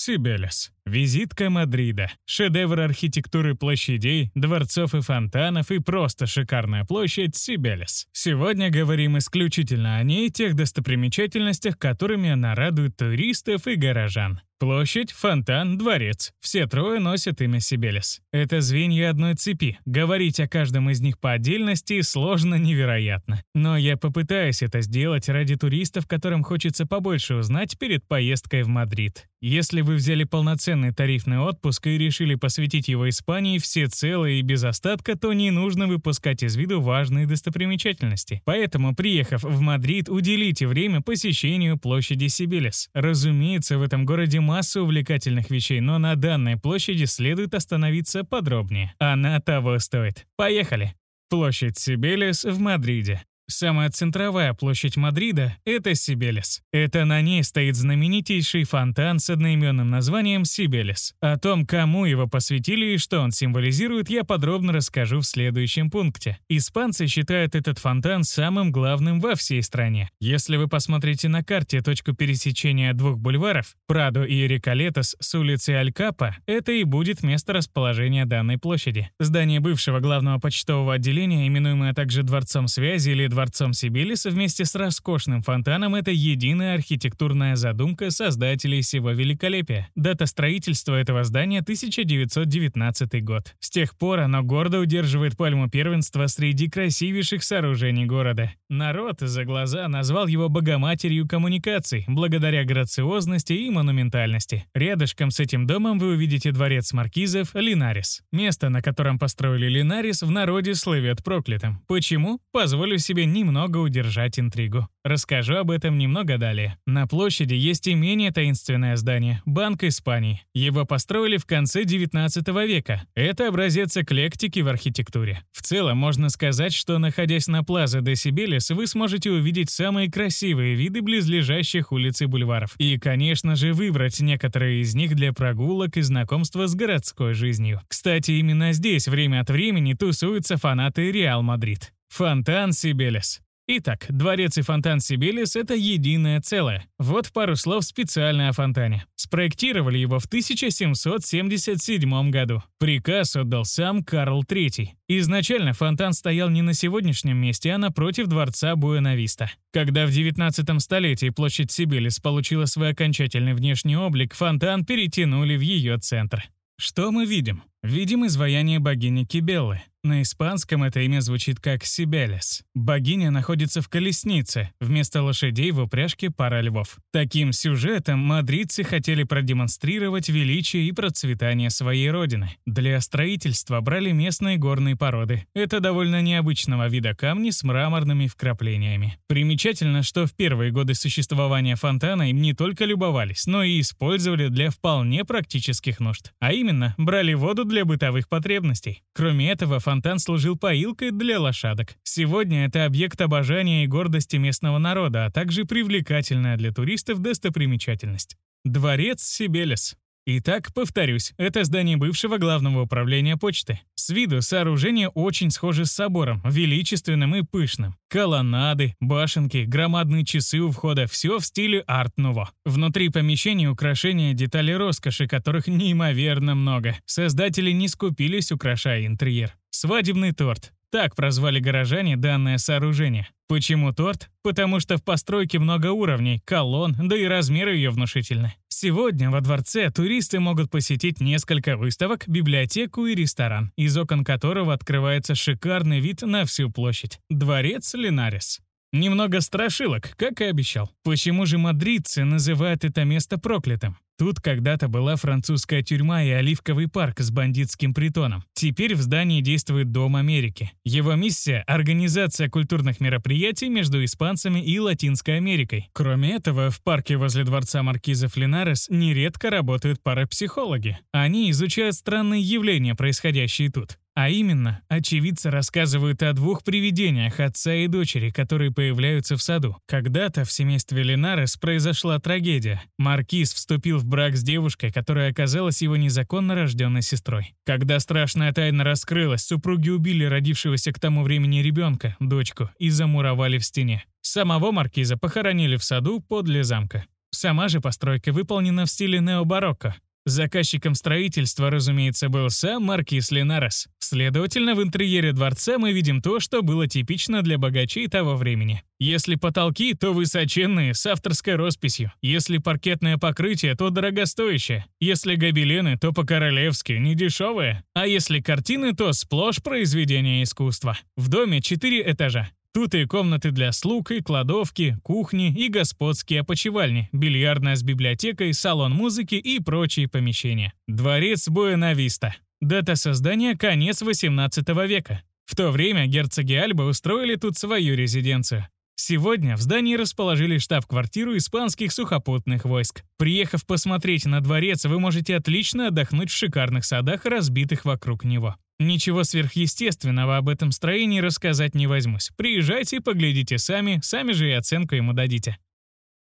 Сибелес. Визитка Мадрида. Шедевр архитектуры площадей, дворцов и фонтанов и просто шикарная площадь Сибелес. Сегодня говорим исключительно о ней, тех достопримечательностях, которыми она радует туристов и горожан. Площадь, фонтан, дворец. Все трое носят имя Сибелес. Это звенья одной цепи. Говорить о каждом из них по отдельности сложно невероятно. Но я попытаюсь это сделать ради туристов, которым хочется побольше узнать перед поездкой в Мадрид. Если вы взяли полноценный тарифный отпуск и решили посвятить его Испании всецело и без остатка, то не нужно выпускать из виду важные достопримечательности. Поэтому, приехав в Мадрид, уделите время посещению площади Сибелес. Разумеется, в этом городе масса увлекательных вещей, но на данной площади следует остановиться подробнее. Она того стоит. Поехали! Площадь Сибелес в Мадриде. Самая центровая площадь Мадрида — это Сибелес. Это на ней стоит знаменитейший фонтан с одноименным названием Сибелес. О том, кому его посвятили и что он символизирует, я подробно расскажу в следующем пункте. Испанцы считают этот фонтан самым главным во всей стране. Если вы посмотрите на карте точку пересечения двух бульваров, Прадо и Риколетос с улицы Алькапа, это и будет место расположения данной площади. Здание бывшего главного почтового отделения, именуемое также Дворцом связи или Дворцом дворцом Сибилиса вместе с роскошным фонтаном — это единая архитектурная задумка создателей всего великолепия. Дата строительства этого здания — 1919 год. С тех пор оно гордо удерживает пальму первенства среди красивейших сооружений города. Народ за глаза назвал его богоматерью коммуникаций, благодаря грациозности и монументальности. Рядышком с этим домом вы увидите дворец маркизов Линарис. Место, на котором построили Линарис, в народе слывет проклятым. Почему? Позволю себе немного удержать интригу. Расскажу об этом немного далее. На площади есть и менее таинственное здание – Банк Испании. Его построили в конце 19 века. Это образец эклектики в архитектуре. В целом, можно сказать, что, находясь на Плаза де Сибелес, вы сможете увидеть самые красивые виды близлежащих улиц и бульваров. И, конечно же, выбрать некоторые из них для прогулок и знакомства с городской жизнью. Кстати, именно здесь время от времени тусуются фанаты Реал Мадрид. Фонтан Сибелес. Итак, дворец и фонтан Сибелис — это единое целое. Вот пару слов специально о фонтане. Спроектировали его в 1777 году. Приказ отдал сам Карл III. Изначально фонтан стоял не на сегодняшнем месте, а напротив дворца Буэнависта. Когда в 19 столетии площадь Сибелис получила свой окончательный внешний облик, фонтан перетянули в ее центр. Что мы видим? Видим изваяние богини Кибеллы. На испанском это имя звучит как Сибелес. Богиня находится в колеснице, вместо лошадей в упряжке пара львов. Таким сюжетом мадридцы хотели продемонстрировать величие и процветание своей родины. Для строительства брали местные горные породы. Это довольно необычного вида камни с мраморными вкраплениями. Примечательно, что в первые годы существования фонтана им не только любовались, но и использовали для вполне практических нужд. А именно, брали воду для бытовых потребностей. Кроме этого, фонтан служил поилкой для лошадок. Сегодня это объект обожания и гордости местного народа, а также привлекательная для туристов достопримечательность. Дворец Сибелес. Итак, повторюсь, это здание бывшего главного управления почты. С виду сооружение очень схоже с собором, величественным и пышным. Колоннады, башенки, громадные часы у входа — все в стиле арт-нуво. Внутри помещения украшения детали роскоши, которых неимоверно много. Создатели не скупились, украшая интерьер. Свадебный торт. Так прозвали горожане данное сооружение. Почему торт? Потому что в постройке много уровней, колонн, да и размеры ее внушительны. Сегодня во дворце туристы могут посетить несколько выставок, библиотеку и ресторан, из окон которого открывается шикарный вид на всю площадь. Дворец Линарис. Немного страшилок, как и обещал. Почему же мадридцы называют это место проклятым? Тут когда-то была французская тюрьма и оливковый парк с бандитским притоном. Теперь в здании действует Дом Америки. Его миссия — организация культурных мероприятий между испанцами и Латинской Америкой. Кроме этого, в парке возле дворца маркизов Линарес нередко работают парапсихологи. Они изучают странные явления, происходящие тут. А именно, очевидцы рассказывают о двух привидениях отца и дочери, которые появляются в саду. Когда-то в семействе Линарес произошла трагедия. Маркиз вступил в брак с девушкой, которая оказалась его незаконно рожденной сестрой. Когда страшная тайна раскрылась, супруги убили родившегося к тому времени ребенка, дочку, и замуровали в стене. Самого маркиза похоронили в саду подле замка. Сама же постройка выполнена в стиле необарокко. Заказчиком строительства, разумеется, был сам маркиз Ленарес. Следовательно, в интерьере дворца мы видим то, что было типично для богачей того времени. Если потолки, то высоченные, с авторской росписью. Если паркетное покрытие, то дорогостоящее. Если гобелены, то по-королевски, недешевые. А если картины, то сплошь произведение искусства. В доме четыре этажа. Тут и комнаты для слуг, и кладовки, кухни, и господские опочивальни, бильярдная с библиотекой, салон музыки и прочие помещения. Дворец Буэнависта. Дата создания – конец XVIII века. В то время герцоги Альба устроили тут свою резиденцию. Сегодня в здании расположили штаб-квартиру испанских сухопутных войск. Приехав посмотреть на дворец, вы можете отлично отдохнуть в шикарных садах, разбитых вокруг него. Ничего сверхъестественного об этом строении рассказать не возьмусь. Приезжайте, поглядите сами, сами же и оценку ему дадите.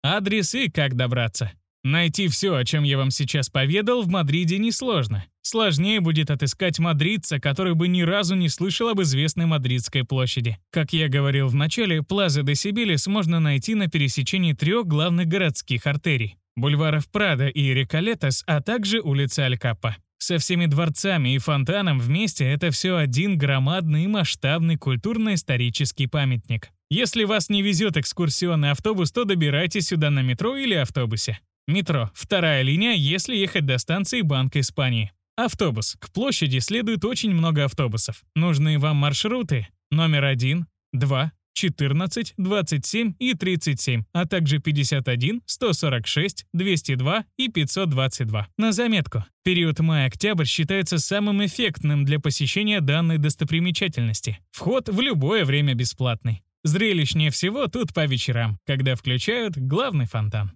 Адрес и как добраться. Найти все, о чем я вам сейчас поведал, в Мадриде несложно. Сложнее будет отыскать мадридца, который бы ни разу не слышал об известной Мадридской площади. Как я говорил в начале, Плаза де Сибилис можно найти на пересечении трех главных городских артерий – бульваров Прада и Реколетас, а также улицы Алькапа. Со всеми дворцами и фонтаном вместе это все один громадный масштабный культурно-исторический памятник. Если вас не везет экскурсионный автобус, то добирайтесь сюда на метро или автобусе. Метро – вторая линия, если ехать до станции Банка Испании. Автобус. К площади следует очень много автобусов. Нужные вам маршруты – номер 1, 2, 14, 27 и 37, а также 51, 146, 202 и 522. На заметку, период май-октябрь считается самым эффектным для посещения данной достопримечательности. Вход в любое время бесплатный. Зрелищнее всего тут по вечерам, когда включают главный фонтан.